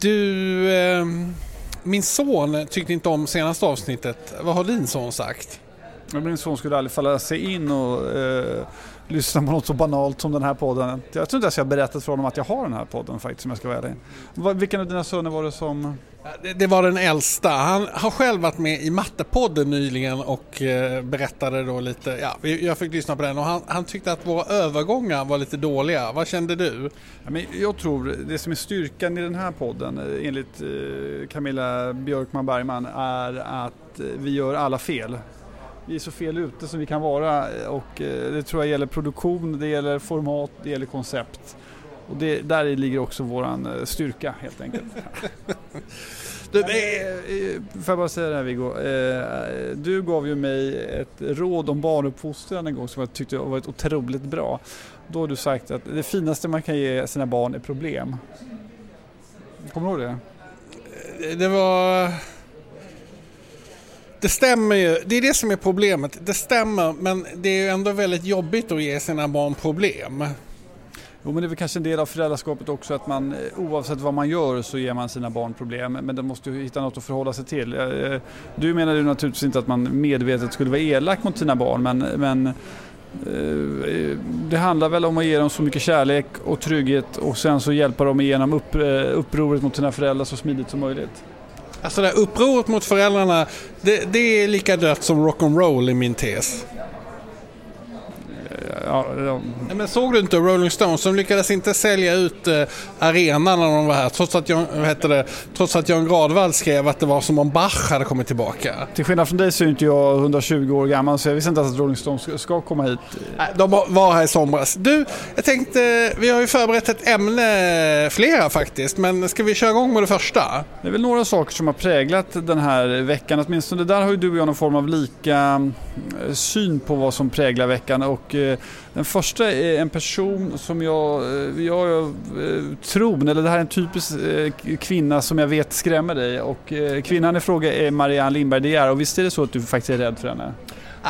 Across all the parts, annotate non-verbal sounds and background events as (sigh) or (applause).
Du, eh, min son tyckte inte om senaste avsnittet. Vad har din son sagt? Min son skulle aldrig falla sig in och eh, lyssna på något så banalt som den här podden. Jag tror inte ens jag har berättat för honom att jag har den här podden faktiskt om jag ska vara ärlig. Vilken av dina söner var det som... Det, det var den äldsta. Han har själv varit med i Mattepodden nyligen och eh, berättade då lite, ja, jag fick lyssna på den och han, han, tyckte att våra övergångar var lite dåliga. Vad kände du? Ja, men jag tror det som är styrkan i den här podden eh, enligt eh, Camilla Björkman Bergman är att vi gör alla fel vi är så fel ute som vi kan vara och eh, det tror jag gäller produktion, det gäller format, det gäller koncept. Och det, där ligger också våran eh, styrka helt enkelt. (laughs) Du, eh, får jag bara säga det här Viggo. Du gav ju mig ett råd om barnuppfostran en gång som jag tyckte var otroligt bra. Då har du sagt att det finaste man kan ge sina barn är problem. Kommer du ihåg det? Det var det stämmer ju. Det är det som är problemet. Det stämmer, men det är ju ändå väldigt jobbigt att ge sina barn problem. Jo, men det är väl kanske en del av föräldraskapet också att man eh, oavsett vad man gör så ger man sina barn problem. Men de måste ju hitta något att förhålla sig till. Eh, eh, du menar ju naturligtvis inte att man medvetet skulle vara elak mot sina barn men, men det handlar väl om att ge dem så mycket kärlek och trygghet och sen så hjälpa dem igenom upp, upproret mot sina föräldrar så smidigt som möjligt. Alltså det här upproret mot föräldrarna, det, det är lika dött som rock'n'roll i min tes. Ja, ja. Men såg du inte Rolling Stones? De lyckades inte sälja ut eh, arenan när de var här trots att, John, det, trots att Jan Gradvall skrev att det var som om Bach hade kommit tillbaka. Till skillnad från dig så är inte jag 120 år gammal så jag visste inte ens att Rolling Stones ska komma hit. Nej, de var här i somras. Du, jag tänkte, vi har ju förberett ett ämne, flera faktiskt, men ska vi köra igång med det första? Det är väl några saker som har präglat den här veckan, åtminstone där har ju du och jag någon form av lika eh, syn på vad som präglar veckan och eh, den första är en person som jag, eh, jag, jag eh, tror, eller det här är en typisk eh, kvinna som jag vet skrämmer dig och kvinnan i fråga är Marianne Lindberg De Geer och visst är det så att du faktiskt är rädd för henne?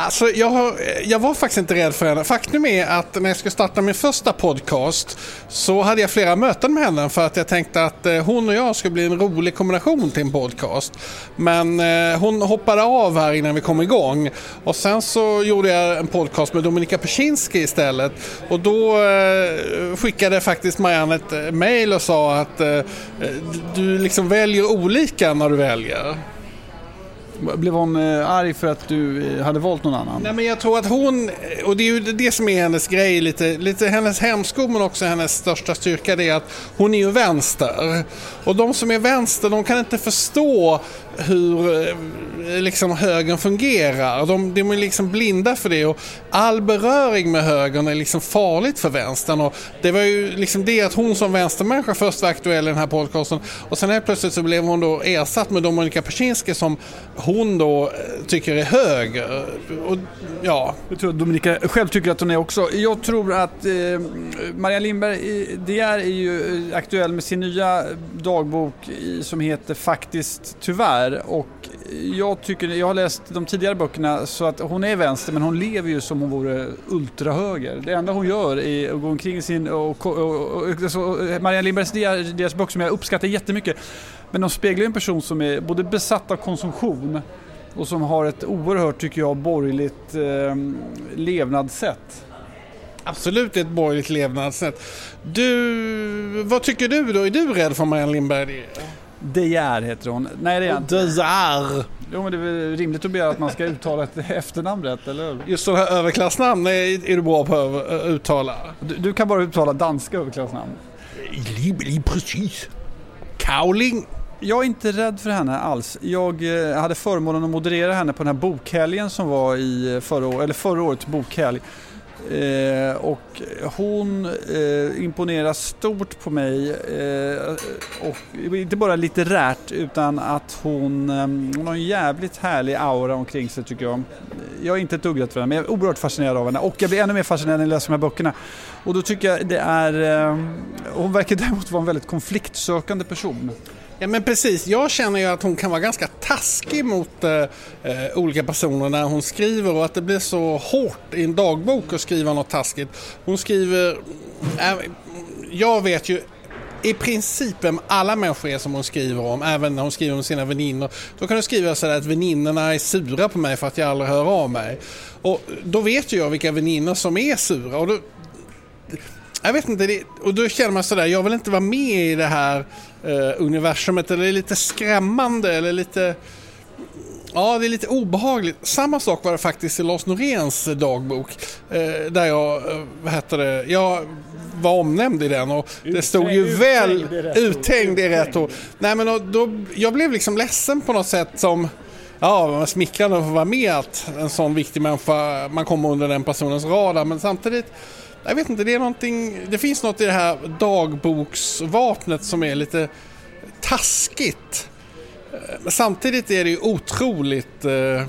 Alltså, jag, har, jag var faktiskt inte rädd för henne. Faktum är att när jag skulle starta min första podcast så hade jag flera möten med henne för att jag tänkte att eh, hon och jag skulle bli en rolig kombination till en podcast. Men eh, hon hoppade av här innan vi kom igång och sen så gjorde jag en podcast med Dominika Peczynski istället och då eh, skickade faktiskt Marianne ett eh, mail och sa att eh, du liksom väljer olika när du väljer. Blev hon eh, arg för att du eh, hade valt någon annan? Nej men jag tror att hon, och det är ju det som är hennes grej, lite, lite hennes hämsko men också hennes största styrka, det är att hon är ju vänster. Och de som är vänster, de kan inte förstå hur eh, liksom högern fungerar. De, de är liksom blinda för det och all beröring med högern är liksom farligt för vänstern. Och det var ju liksom det att hon som vänstermänniska först var aktuell i den här podcasten och sen helt plötsligt så blev hon då ersatt med Dominika Peczynski som hon då eh, tycker är höger. Och, ja. Jag tror att Dominika själv tycker att hon är också. Jag tror att eh, Maria Lindberg, det är ju eh, aktuell med sin nya dagbok som heter Faktiskt tyvärr och jag tycker, jag har läst de tidigare böckerna så att hon är vänster men hon lever ju som hon vore ultrahöger. Det enda hon gör är att gå omkring i sin, och, och, och, och alltså, Marianne Lindbergs deras bok som jag uppskattar jättemycket. Men de speglar en person som är både besatt av konsumtion och som har ett oerhört, tycker jag, borgerligt eh, levnadssätt. Absolut ett borgerligt levnadssätt. Du, vad tycker du då? Är du rädd för Marianne Lindberg? De Geer heter hon. Nej, det är inte. De Geer. Jo, men det är väl rimligt att begära att man ska uttala ett efternamn rätt, eller hur? Just sådana här överklassnamn är, är du bra på att uttala. Du, du, kan bara uttala danska överklassnamn. Precis. Cowling. Jag är inte rädd för henne alls. Jag eh, hade förmånen att moderera henne på den här bokhelgen som var i förra, eller förra årets bokhelg. Eh, och hon eh, imponerar stort på mig. Eh, och inte bara litterärt utan att hon, eh, hon har en jävligt härlig aura omkring sig tycker jag. Jag är inte ett dugg rädd för henne men jag är oerhört fascinerad av henne och jag blir ännu mer fascinerad när jag läser de här böckerna. Och då tycker jag det är, eh, hon verkar däremot vara en väldigt konfliktsökande person. Ja men precis, jag känner ju att hon kan vara ganska taskig mot eh, eh, olika personer när hon skriver och att det blir så hårt i en dagbok att skriva något taskigt. Hon skriver, äh, jag vet ju i princip vem alla människor är som hon skriver om, även när hon skriver om sina väninnor. Då kan hon skriva sådär att väninnorna är sura på mig för att jag aldrig hör av mig. Och då vet ju jag vilka väninnor som är sura. Och då, jag vet inte, det, och då känner man sådär, jag vill inte vara med i det här eh, universumet. Eller det är lite skrämmande eller lite... Ja, det är lite obehagligt. Samma sak var det faktiskt i Lars Noréns dagbok. Eh, där jag, eh, vad heter det, jag var omnämnd i den och det stod ju väl... Uthängd är rätt ord. Nej men då, då, jag blev liksom ledsen på något sätt som... Ja, man smickrande att få vara med att en sån viktig människa, man kommer under den personens radar. Men samtidigt, jag vet inte, det är någonting, det finns något i det här dagboksvapnet som är lite taskigt. Men samtidigt är det ju otroligt eh,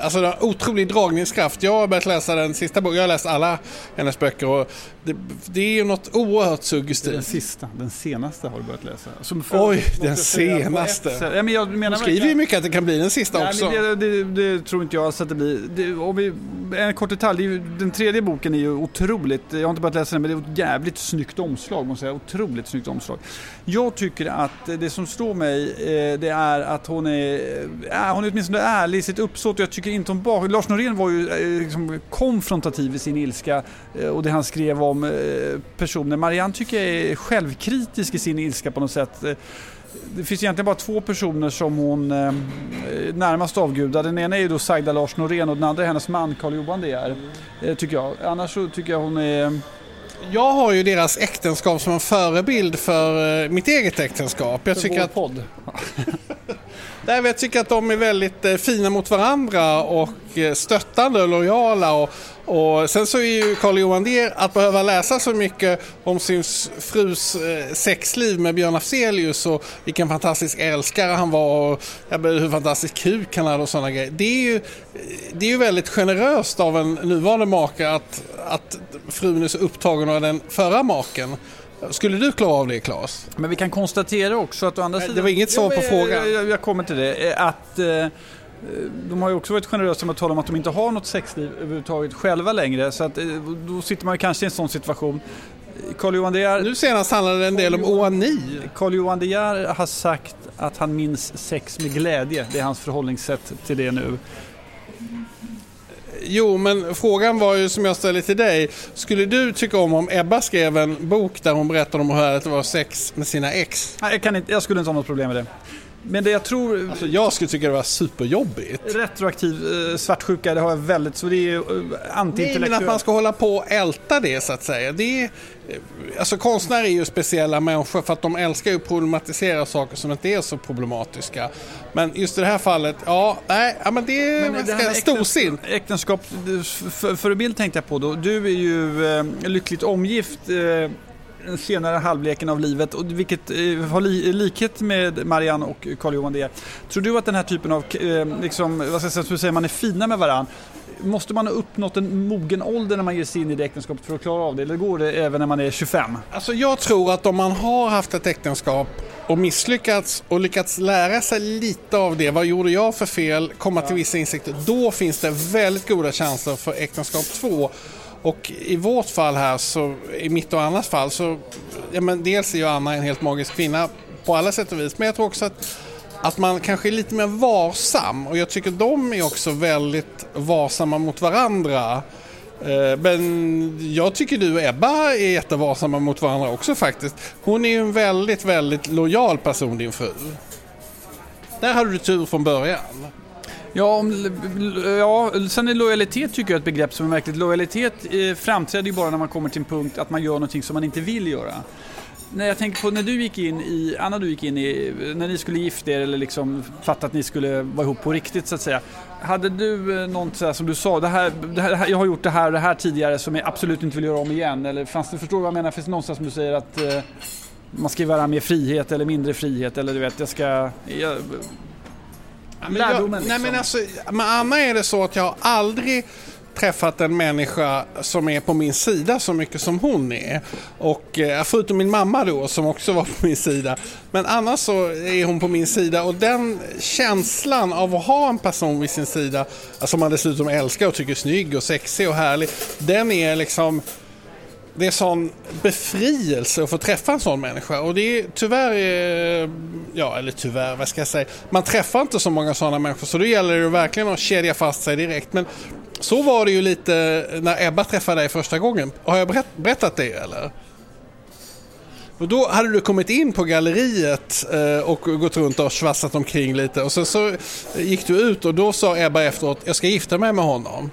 Alltså det har otrolig dragningskraft. Jag har börjat läsa den sista boken. Jag har läst alla hennes böcker och det, det är ju något oerhört suggestivt. Den sista, den senaste har du börjat läsa. Oj, den senaste. Ja, men jag menar Hon skriver ju mycket att det kan bli den sista Nej, också. Det, det, det, tror inte jag alls att det blir. Det, om vi, en kort detalj, ju, den tredje boken är ju otroligt, jag har inte börjat läsa den men det är ett jävligt snyggt omslag måste säga. Otroligt snyggt omslag. Jag tycker att det som slår mig eh, det är att hon är, äh, hon är åtminstone ärlig i sitt uppsåt. Jag tycker inte om bak... Lars Norén var ju eh, liksom konfrontativ i sin ilska och det han skrev om eh, personer. Marianne tycker jag är självkritisk i sin ilska på något sätt. Det finns egentligen bara två personer som hon eh, närmast avgudar. Den ena är ju då Sagda Lars Norén och den andra är hennes man Carl Johan De är. Eh, tycker jag. Annars så tycker jag hon är... Jag har ju deras äktenskap som en förebild för mitt eget äktenskap. Jag för tycker vår att... podd. (laughs) Nej, jag tycker att de är väldigt eh, fina mot varandra och eh, stöttande och lojala. Och, och sen så är ju Carl Johan Der att behöva läsa så mycket om sin frus eh, sexliv med Björn Afzelius och vilken fantastisk älskare han var och hur fantastisk kuk han hade och sådana grejer. Det är ju, det är ju väldigt generöst av en nuvarande make att, att frun är så upptagen av den förra maken. Skulle du klara av det Claes? Men vi kan konstatera också att å andra sidan... Det var inget svar på jag, frågan. Jag, jag kommer till det. Att eh, de har ju också varit generösa med att tala om att de inte har något sexliv överhuvudtaget själva längre. Så att, eh, då sitter man kanske i en sån situation. Carl Johan De Geer, Nu senast handlade det en del om oani. Carl Johan De Geer har sagt att han minns sex med glädje. Det är hans förhållningssätt till det nu. Jo, men frågan var ju som jag ställde till dig. Skulle du tycka om om Ebba skrev en bok där hon berättade om hur det var sex med sina ex? Nej, jag, kan inte, jag skulle inte ha något problem med det. Men det jag tror... Alltså jag skulle tycka det var superjobbigt. Retroaktiv eh, svartsjuka, det har jag väldigt... Så det är ju eh, Nej, antiintellektuellt. men att man ska hålla på och älta det så att säga. Det är, alltså konstnärer är ju speciella människor för att de älskar ju att problematisera saker som inte är så problematiska. Men just i det här fallet, ja, nej, ja, men det är Men det storsint. Äktenskap, för, tänkte jag på då. Du är ju eh, lyckligt omgift eh, senare halvleken av livet, och vilket eh, har li, likhet med Marianne och Carl Johan det. Tror du att den här typen av, eh, liksom, vad ska jag säga, säga, man är fina med varandra Måste man ha uppnått en mogen ålder när man ger sig in i det äktenskapet för att klara av det? Eller går det även när man är 25? Alltså jag tror att om man har haft ett äktenskap och misslyckats och lyckats lära sig lite av det, vad gjorde jag för fel, komma till vissa insikter, då finns det väldigt goda chanser för äktenskap 2. Och i vårt fall här, så, i mitt och Annas fall, så ja, men dels är ju Anna en helt magisk kvinna på alla sätt och vis, men jag tror också att att man kanske är lite mer varsam och jag tycker de är också väldigt varsamma mot varandra. Eh, men jag tycker du och Ebba är jättevarsamma mot varandra också faktiskt. Hon är ju en väldigt, väldigt lojal person din fru. Där hade du tur från början. Ja, om, ja, sen är lojalitet tycker jag ett begrepp som är märkligt. Lojalitet eh, framträder ju bara när man kommer till en punkt att man gör någonting som man inte vill göra. När jag tänker på när du gick in i, Anna du gick in i, när ni skulle gifta er eller liksom fatta att ni skulle vara ihop på riktigt så att säga. Hade du eh, något så här, som du sa, det här, det här, jag har gjort det här och det här tidigare som jag absolut inte vill göra om igen? Eller fanns det, förstår du vad jag menar? Finns det någonstans som du säger att eh, man ska vara mer frihet eller mindre frihet eller du vet, jag ska... Jag, men lärdomen jag, liksom. Nej men alltså, med Anna är det så att jag har aldrig träffat en människa som är på min sida så mycket som hon är. Och eh, förutom min mamma då som också var på min sida. Men annars så är hon på min sida och den känslan av att ha en person vid sin sida alltså, som man dessutom älskar och tycker är snygg och sexig och härlig. Den är liksom det är sån befrielse att få träffa en sån människa. Och det är tyvärr, ja eller tyvärr, vad ska jag säga, man träffar inte så många sådana människor så då gäller det verkligen att kedja fast sig direkt. Men så var det ju lite när Ebba träffade dig första gången. Har jag berätt, berättat det eller? Och då hade du kommit in på galleriet eh, och gått runt och svassat omkring lite och sen så gick du ut och då sa Ebba efteråt, jag ska gifta mig med honom.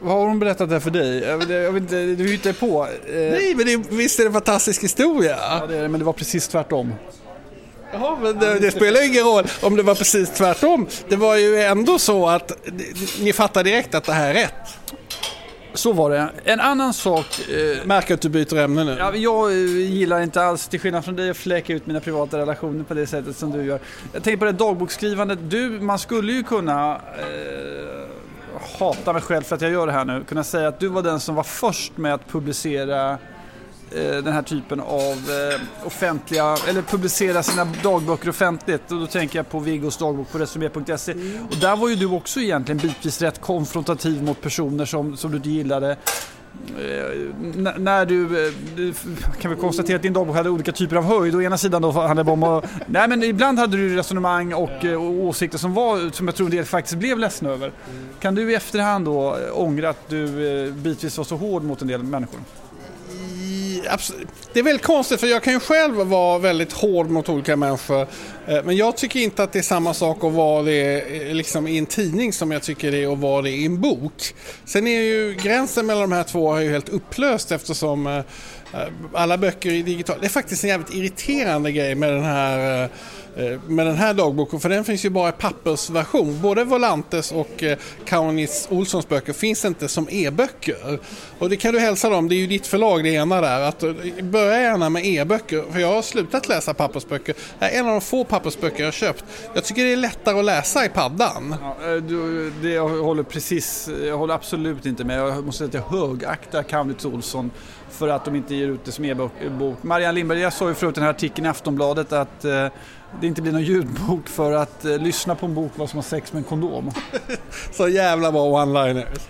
Vad har hon berättat det för dig? Jag, vet- inte, du hittar på. Eh, Nej, men det, visst är det en fantastisk historia? ja, det är det, men det var precis tvärtom. Jaha, men det, det spelar ju ingen roll om det var precis tvärtom. Det var ju ändå så att ni fattar direkt att det här är rätt. Så var det. En annan sak. Eh, Märker att du byter ämne nu. Ja, jag eh, gillar inte alls, till skillnad från dig, att fläcka ut mina privata relationer på det sättet som du gör. Jag tänker på det dagbokskrivandet. Du, man skulle ju kunna eh, hata mig själv för att jag gör det här nu. Kunna säga att du var den som var först med att publicera eh, den här typen av eh, offentliga, eller publicera sina dagböcker offentligt. Och då tänker jag på Viggos dagbok på resumé.se. Och där var ju du också egentligen bitvis rätt konfrontativ mot personer som, som du inte gillade. Eh, n- när du, eh, du kan vi konstatera att din dagbok hade olika typer av höjd. Å ena sidan då handlade det om att, (laughs) nej men ibland hade du resonemang och, eh, och åsikter som var, som jag tror en del faktiskt blev ledsna över. Kan du i efterhand då ångra att du bitvis var så hård mot en del människor? Det är väldigt konstigt för jag kan ju själv vara väldigt hård mot olika människor. Eh, men jag tycker inte att det är samma sak att vara det eh, liksom, i en tidning som jag tycker det är att vara det i en bok. Sen är ju gränsen mellan de här två är ju helt upplöst eftersom eh, alla böcker är digitala. Det är faktiskt en jävligt irriterande grej med den här Eh, med den här dagboken, för den finns ju bara i pappersversion. Både Volantes och eh, Kaunis Olssons böcker finns inte som e-böcker. Och det kan du hälsa dem, det är ju ditt förlag det ena där, att eh, börja gärna med e-böcker. För jag har slutat läsa pappersböcker. Det här är en av de få pappersböcker jag har köpt. Jag tycker det är lättare att läsa i paddan. Ja, du, det jag håller precis, jag håller absolut inte med. Jag måste säga att jag högaktar Kaunitz Olsson för att de inte ger ut det som e-bok. Marianne Lindberg, jag sa ju förut i den här artikeln i Aftonbladet att det inte blir någon ljudbok för att eh, lyssna på en bok vad som har sex med en kondom. (laughs) Så jävla bra one-liners.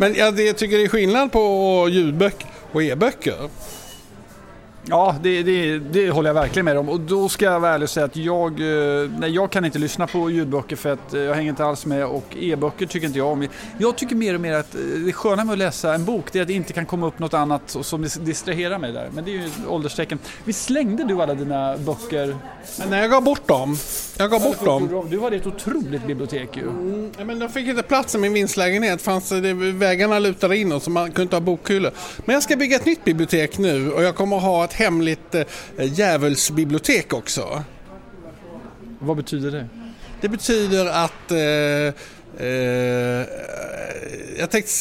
Men jag, jag tycker det är skillnad på ljudböcker och e-böcker. Ja, det, det, det håller jag verkligen med om. Och då ska jag vara ärlig och säga att jag, eh, nej, jag kan inte lyssna på ljudböcker för att eh, jag hänger inte alls med och e-böcker tycker inte jag om. Jag tycker mer och mer att eh, det sköna med att läsa en bok det är att det inte kan komma upp något annat som dis- distraherar mig där. Men det är ju ålderstecken. Vi slängde du alla dina böcker? När jag gav bort dem, jag gav bort dem. Du hade ett otroligt bibliotek ju. Ja, men de fick inte plats i min vindslägenhet. Fanns det, väggarna lutade inåt så man kunde inte ha bokhyllor. Men jag ska bygga ett nytt bibliotek nu och jag kommer att ha ett hemligt eh, djävulsbibliotek också. Vad betyder det? Det betyder att... Eh, eh, jag tänkte...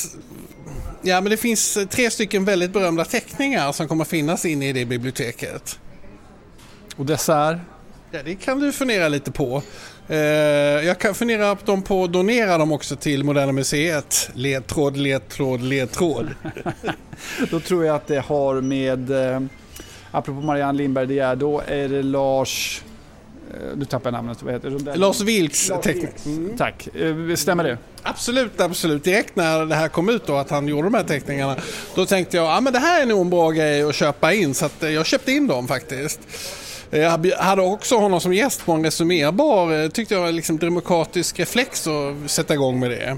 Ja, men det finns tre stycken väldigt berömda teckningar som kommer finnas inne i det biblioteket. Och dessa är? Ja, det kan du fundera lite på. Eh, jag kan fundera på dem på att donera dem också till Moderna Museet. Ledtråd, ledtråd, ledtråd. (laughs) Då tror jag att det har med, eh, apropå Marianne Lindberg, det är, då är det Lars, eh, nu tappar jag namnet, vad heter det? Lars Vilks Lars teckning. Vilks. Tack, eh, stämmer det? Absolut, absolut. Direkt när det här kom ut då att han gjorde de här teckningarna. Då tänkte jag, ja men det här är nog en bra grej att köpa in. Så att eh, jag köpte in dem faktiskt. Jag hade också honom som gäst på en resumerbar. Tyckte jag var liksom demokratisk reflex att sätta igång med det.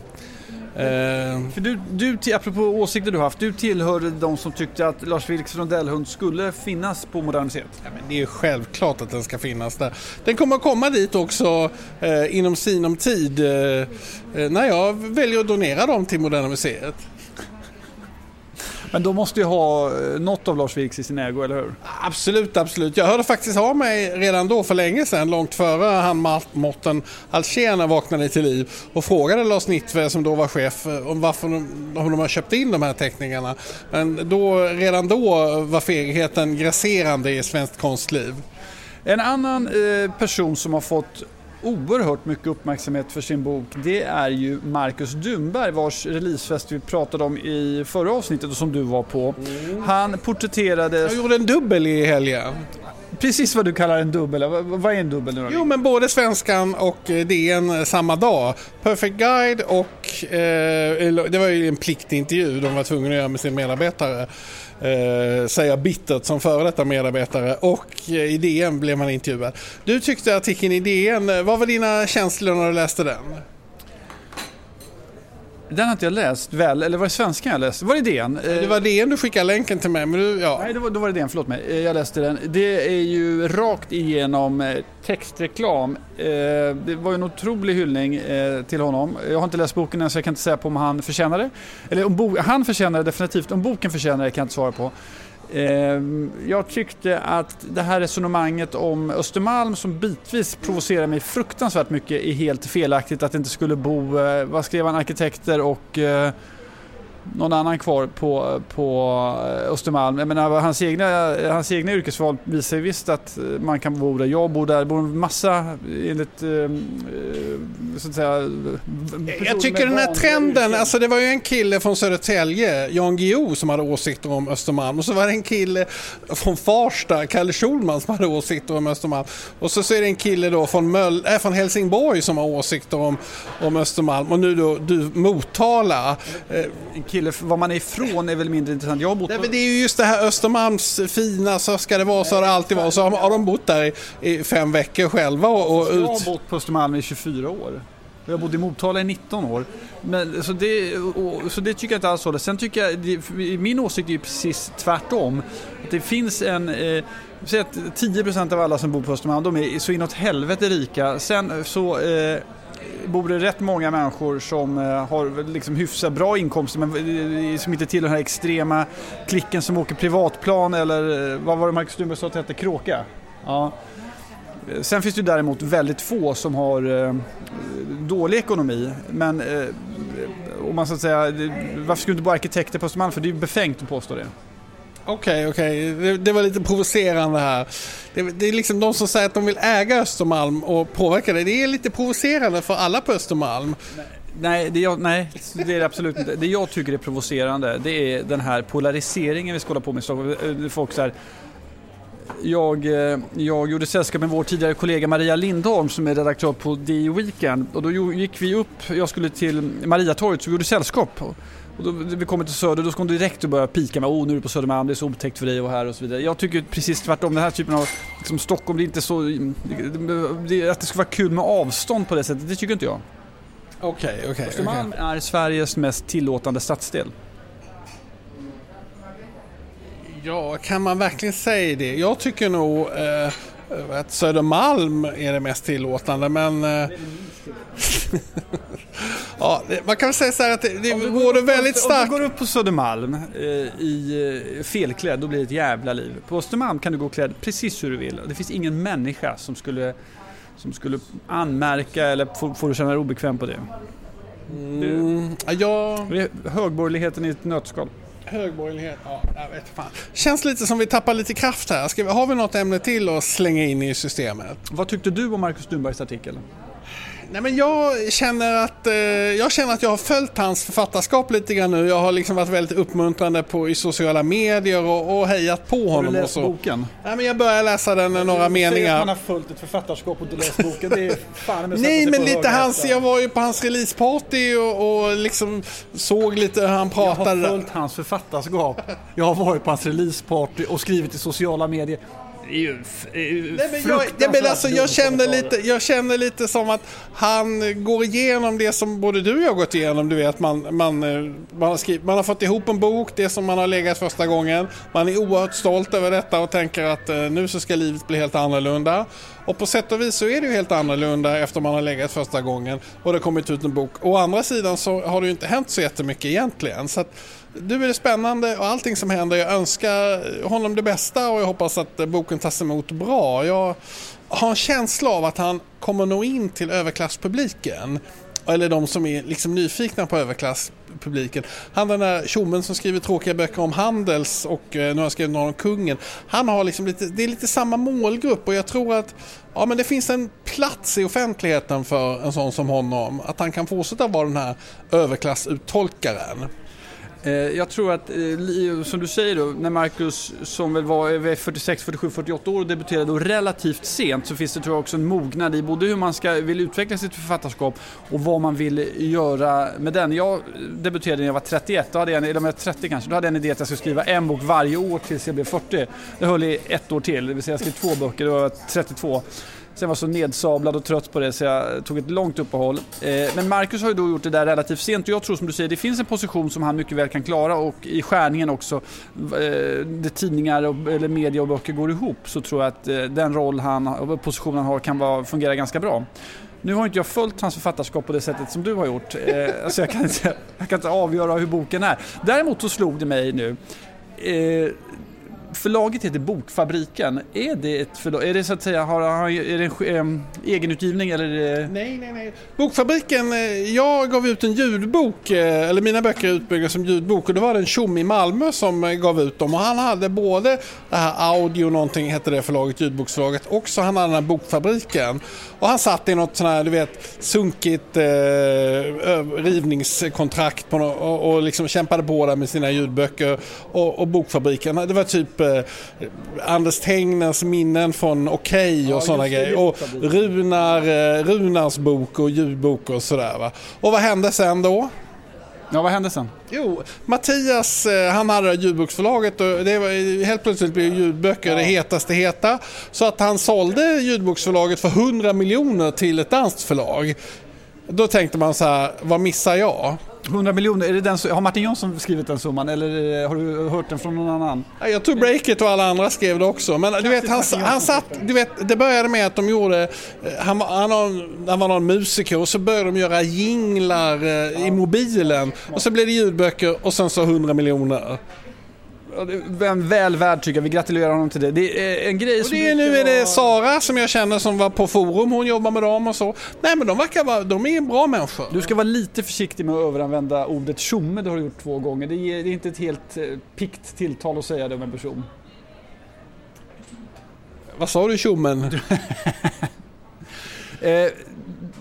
Eh, För du, du, apropå åsikter du haft, du tillhörde de som tyckte att Lars Vilks rondellhund skulle finnas på Moderna Museet. Ja, men det är självklart att den ska finnas där. Den kommer att komma dit också eh, inom sinom tid eh, eh, när jag väljer att donera dem till Moderna Museet. Men de måste ju ha eh, något av Lars Vilks i sin ägo, eller hur? Absolut, absolut. Jag hörde faktiskt av mig redan då för länge sedan, långt före han Mårten Alsén vaknade till liv och frågade Lars Nittve som då var chef eh, om varför de, om de har köpt in de här teckningarna. Men då, redan då var fegheten grasserande i svenskt konstliv. En annan eh, person som har fått oerhört mycket uppmärksamhet för sin bok det är ju Marcus Dunberg vars releasefest vi pratade om i förra avsnittet och som du var på. Han porträtterade Jag gjorde en dubbel i helgen precis vad du kallar en dubbel. Vad är en dubbel nu då? Jo, men både Svenskan och eh, DN eh, samma dag. Perfect Guide och eh, det var ju en pliktintervju de var tvungna att göra med sin medarbetare. Eh, säga bittert som före detta medarbetare och eh, i DN blev man intervjuad. Du tyckte artikeln i DN, vad var dina känslor när du läste den? Den har inte jag läst väl, eller var det svenskan jag läste? Var det DN? Det var DN du skickade länken till mig. Men du, ja. Nej, då var, då var det DN, förlåt mig. Eh, jag läste den. Det är ju rakt igenom eh, textreklam. Eh, det var ju en otrolig hyllning till honom. Jag har inte läst boken än så jag kan inte säga på om han förtjänar det. Eller om han förtjänar det definitivt, om boken förtjänar det kan jag inte svara på. Ehm, jag tyckte att det här resonemanget om Östermalm som bitvis provocerar mig fruktansvärt mycket är helt felaktigt. Att det inte skulle bo, eh, vad skrev han, arkitekter och eh, någon annan kvar på, på eh, Östermalm. Jag menar, hans, egna, hans egna yrkesval visar ju visst att man kan bo där. Jag bor där, det bor en massa enligt eh, eh så att säga Jag tycker den här trenden, alltså det var ju en kille från Södertälje, Jan Guillou, som hade åsikter om Östermalm och så var det en kille från Farsta, Kalle Schulman, som hade åsikter om Östermalm och så, så är det en kille då från, Möll, äh, från Helsingborg som har åsikter om, om Östermalm och nu då du Motala. Eh, kille, var man är ifrån är väl mindre intressant. Jag har bott Nej, men det är ju just det här Östermalms fina, så ska det vara, så har det alltid varit. Så har de bott där i, i fem veckor själva. Och, och ut... Jag har bott på Östermalm i 24 år. Jag har bott i Motala i 19 år. Men, så, det, och, så det tycker jag inte alls håller. Sen tycker jag, det, min åsikt är ju precis tvärtom. Att det finns en... Eh, Säg att 10% av alla som bor på Östermalm, de är så inåt helvete rika. Sen så eh, bor det rätt många människor som eh, har liksom hyfsat bra inkomster men eh, som inte tillhör den här extrema klicken som åker privatplan eller eh, vad var det Marcus Strömberg sa att det hette, kråka? Ja. Sen finns det däremot väldigt få som har dålig ekonomi. Men om man så att säga, varför skulle inte bara arkitekter på Östermalm? För det är ju befängt att påstå det. Okej, okay, okej. Okay. Det, det, var lite provocerande här. Det, det, är liksom de som säger att de vill äga Östermalm och påverka det. Det är lite provocerande för alla på Östermalm. Nej, det, jag, nej, det är det absolut inte. Det jag tycker är provocerande det är den här polariseringen vi ska hålla på med i Stockholm. Eh, eh, folk så här, jag, eh, jag gjorde sällskap med vår tidigare kollega Maria Lindholm som är redaktör på DI Weekend. Och då gick vi upp, jag skulle till Mariatorget så vi gjorde sällskap. Och då vi kommer till Söder, då ska hon direkt och börja pika med oh nu är du på Södermalm, det är så otäckt för dig och här och så vidare. Jag tycker precis tvärtom, den här typen av liksom, Stockholm, det är inte så... Det, att det ska vara kul med avstånd på det sättet, det tycker inte jag. Okej, okay, okej. Okay, Östermalm okay. är Sveriges mest tillåtande stadsdel. Ja, kan man verkligen säga det? Jag tycker nog eh, att Södermalm är det mest tillåtande, men... Eh, (laughs) ja, man kan väl säga så här att det, vore väldigt starkt. Om du går upp på Södermalm eh, i eh, felklädd, då blir det ett jävla liv. På Östermalm kan du gå klädd precis hur du vill. Det finns ingen människa som skulle, som skulle anmärka eller få, få dig känna dig obekväm på det. Mm, ja. Det är högborgerligheten i ett nötskal. Högborgerlighet, ja, jag vet fan. Känns lite som vi tappar lite kraft här. Ska vi, har vi något ämne till att slänga in i systemet? Vad tyckte du om Marcus Dunbergs artikel? Nej, men jag, känner att, eh, jag känner att jag har följt hans författarskap lite grann nu. Jag har liksom varit väldigt uppmuntrande på, i sociala medier och, och hejat på honom. Har du läst och så. boken? Nej, men jag börjar läsa den du, några du meningar. Att man har följt ett författarskap och inte läst boken. Det är fan Nej, men lite hans, jag var ju på hans releaseparty och, och liksom såg lite hur han pratade. Jag har följt hans författarskap. Jag har varit på hans releaseparty och skrivit i sociala medier ju, ju Nej, men jag, jag, men alltså, jag, känner lite, jag känner lite som att han går igenom det som både du och jag har gått igenom. Du vet, man, man, eh, man, har skrivit, man har fått ihop en bok, det som man har legat första gången. Man är oerhört stolt över detta och tänker att uh, nu så ska livet bli helt annorlunda. Och på sätt och vis så är det ju helt annorlunda efter man har legat första gången och det kommit ut en bok. Å andra sidan så har det ju inte hänt så jättemycket egentligen. Så att, nu är det spännande och allting som händer. Jag önskar honom det bästa och jag hoppas att boken tas emot bra. Jag har en känsla av att han kommer nå in till överklasspubliken. Eller de som är liksom nyfikna på överklasspubliken. Han den där tjommen som skriver tråkiga böcker om Handels och eh, nu har han skrivit några om kungen. Han har liksom lite, det är lite samma målgrupp och jag tror att ja, men det finns en plats i offentligheten för en sån som honom. Att han kan fortsätta vara den här överklassuttolkaren. Eh, jag tror att, eh, som du säger då, när Marcus som väl var 46, 47, 48 år och debuterade och relativt sent så finns det tror jag också en mognad i både hur man ska, vill utveckla sitt författarskap och vad man vill göra med den. Jag debuterade när jag var 31, då hade jag, eller 30 kanske, då hade jag en idé att jag skulle skriva en bok varje år tills jag blev 40. Det höll i ett år till, det vill säga jag skrev två böcker, då var jag 32. Sen var jag så nedsablad och trött på det så jag tog ett långt uppehåll. Eh, men Marcus har ju då gjort det där relativt sent och jag tror som du säger, det finns en position som han mycket väl kan klara och i skärningen också, eh, där tidningar eller media och böcker går ihop, så tror jag att eh, den roll han, position han har kan vara, fungera ganska bra. Nu har inte jag följt hans författarskap på det sättet som du har gjort, så jag kan, inte, (laughs) jag kan inte avgöra hur boken är. Däremot så slog det mig nu förlaget heter Bokfabriken. Är det ett förlag? Är det så att säga, har, har, är det en egenutgivning eller? Det... Nej, nej, nej. Bokfabriken, eh, jag gav ut en ljudbok, eh, eller mina böcker är utbyggda som ljudbok och det var det en tjomme i Malmö som gav ut dem och han hade både det här audio någonting hette det förlaget, ljudboksförlaget, och så han hade den här Bokfabriken. Och han satt i något sånt här, du vet, sunkigt eh, rivningskontrakt på och, och liksom kämpade på där med sina ljudböcker och, och Bokfabriken. Det var typ eh, Anders Tegners minnen från Okej okay och ja, sådana grejer. Och Runar, eh, Runars bok och ljudbok och sådär va. Och vad hände sen då? Ja, vad hände sen? Jo, Mattias eh, han hade ljudboksförlaget och det var, helt plötsligt blev ljudböcker ja. det hetaste heta. Så att han sålde ljudboksförlaget för 100 miljoner till ett danskt förlag. Då tänkte man så här, vad missar jag? 100 miljoner, är det den, har Martin Jönsson skrivit den summan eller har du hört den från någon annan? Jag tror Breakit och alla andra skrev det också. Men du vet, han, han satt, du vet, det började med att de gjorde, eh, han, han, han var någon musiker och så började de göra jinglar eh, i mobilen. Och så blev det ljudböcker och sen så 100 miljoner en väl värd tycker jag. Vi gratulerar honom till det. Det är en grej och det är, Nu är det Sara som jag känner som var på forum. Hon jobbar med dem och så. Nej men de verkar vara, de är bra människor. Du ska vara lite försiktig med att överanvända ordet tjomme. Det har du gjort två gånger. Det är, det är inte ett helt eh, pikt tilltal att säga det om en person. Vad sa du tjommen? (laughs) eh,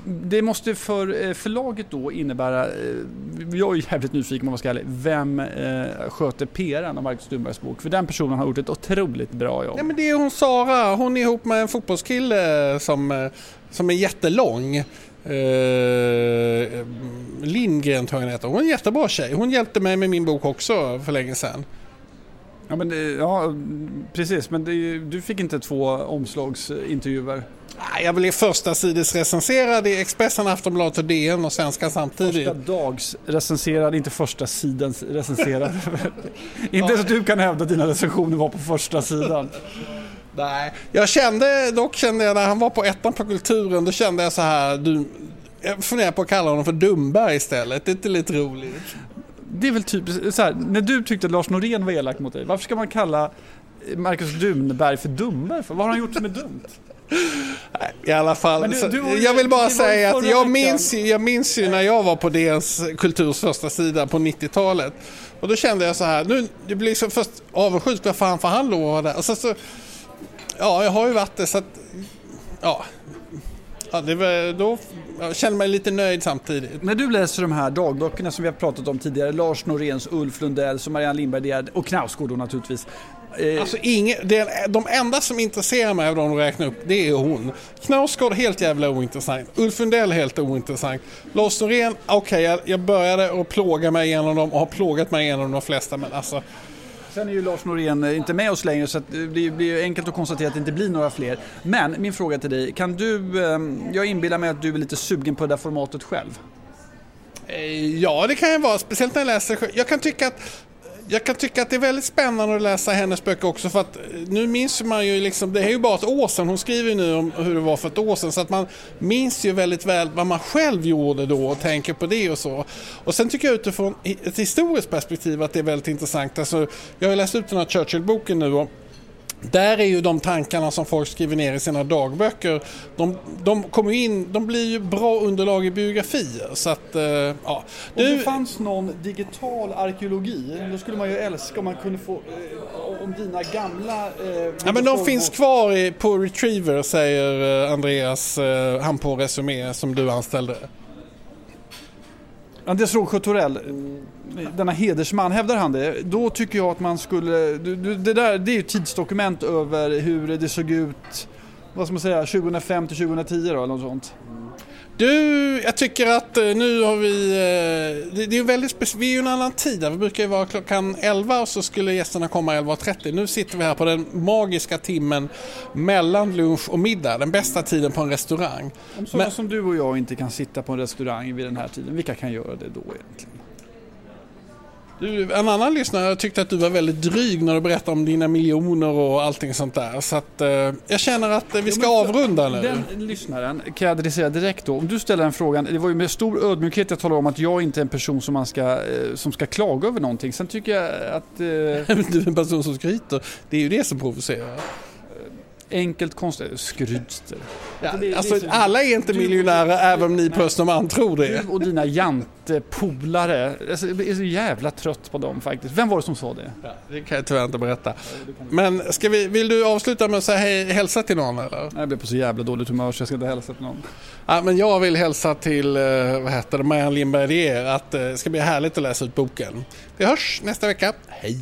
det måste för eh, förlaget då innebära, eh, jag är jävligt nyfiken om jag ska ärlig, vem eh, sköter PRn av Marcus Dunbergs bok? För den personen har gjort ett otroligt bra jobb. Ja, men det är hon Sara, hon är ihop med en fotbollskille som, som är jättelång. Uh, Lindgren tror jag hon heter. Hon är en jättebra tjej. Hon hjälpte mig med min bok också för länge sedan. Ja, men, ja precis. Men det, du fick inte två omslagsintervjuer? Jag blev första sides recenserad i Expressen, Aftonbladet och DN och Svenska samtidigt. Första dags recenserad, inte första sidans recenserad. (laughs) inte så att du kan hävda att dina recensioner var på första sidan. Nej, jag kände, dock kände jag när han var på ettan på Kulturen, då kände jag så här, du, jag funderar på att kalla honom för Dumberg istället, det är inte lite roligt. Det är väl typ så här, när du tyckte att Lars Norén var elak mot dig, varför ska man kalla Marcus Dumberg för Dumberg? Vad har han gjort som är dumt? I alla fall, du, du, jag vill bara säga att jag minns, jag minns ju när jag var på DNs Kulturs första sida på 90-talet. Och då kände jag så här, nu, det blir så först avundsjukt, vad fan får han lov att vara där? Och så, så, ja, jag har ju varit det så att, ja. Ja det var, då jag känner mig lite nöjd samtidigt. När du läser de här dagböckerna som vi har pratat om tidigare, Lars Noréns, Ulf Lundells och Marianne Lindberg och Knausgård då naturligtvis. Eh, alltså ingen, det, de enda som intresserar mig av de du räknar upp, det är hon. Knausgård helt jävla ointressant. Ulf Lundell helt ointressant. Lars Norén, okej okay, jag, jag började att plåga mig igenom dem och har plågat mig igenom de flesta men alltså Sen är ju Lars Norén eh, inte med oss längre så eh, det blir ju enkelt att konstatera att det inte blir några fler. Men min fråga till dig, kan du, ehm, jag inbillar mig att du är lite sugen på det där formatet själv? Eh, ja, det kan jag vara. Speciellt när jag läser Jag kan tycka att jag kan tycka att det är väldigt spännande att läsa hennes böcker också för att eh, nu minns man ju liksom, det är ju bara ett år sedan, hon skriver ju nu om hur det var för ett år sedan så att man minns ju väldigt väl vad man själv gjorde då och tänker på det och så. Och sen tycker jag utifrån ett historiskt perspektiv att det är väldigt intressant. Alltså, jag har läst ut den här Churchill-boken nu och där är ju de tankarna som folk skriver ner i sina dagböcker, de, de kommer in, de blir ju bra underlag i biografier. Så att, uh, ja. Om det fanns någon digital arkeologi, då skulle man ju älska om man kunde få, eh, om dina gamla... Eh, ja men de finns kvar i, på Retriever säger eh, Andreas, eh, han på Resumé som du anställde. Andreas Rågsjö Torell, denna hedersman, hävdar han det? Då tycker jag att man skulle... Det, där, det är ju ett tidsdokument över hur det såg ut, vad ska man säga, 2005 till 2010 då, eller något sånt. Du, jag tycker att eh, nu har vi... eh, Det, det är väldigt speci- Vi är ju en annan tid. där. Vi brukar ju vara klockan 11 och så skulle gästerna komma 11.30. Nu sitter vi här på den magiska timmen mellan lunch och middag. Den bästa tiden på en restaurang. Om sådana Men- som du och jag inte kan sitta på en restaurang vid den här tiden, vilka kan göra det då egentligen? Du, en annan lyssnare tyckte att du var väldigt dryg när du berättade om dina miljoner och allting sånt där. Så att, eh, jag känner att eh, vi ska Jo, men avrunda nu. Den lyssnaren kan jag adressera direkt då. Om du ställer en frågan, det var ju med stor ödmjukhet jag talade om att jag inte är en person som, man ska, eh, som ska klaga över någonting. Sen tycker jag att eh, (laughs) Du är en person som skryter. Det är ju det som provocerar. Enkelt konstigt, skryter. Ja, det är alltså, så- alla är inte du- miljonärer även om ni på Östermalm tror det. Du och dina jantepolare, alltså, jag är så jävla trött på dem faktiskt. Vem var det som sa det? Ja, det kan jag tyvärr inte berätta. Men ska vi, vill du avsluta med att säga hej, hälsa till någon eller? Jag blev på så jävla dåligt humör så jag ska inte hälsa till någon. Ja, men jag vill hälsa till eh, vad heter det, Marianne Lindberg Rier att eh, det ska bli härligt att läsa ut boken. Vi hörs nästa vecka. Hej!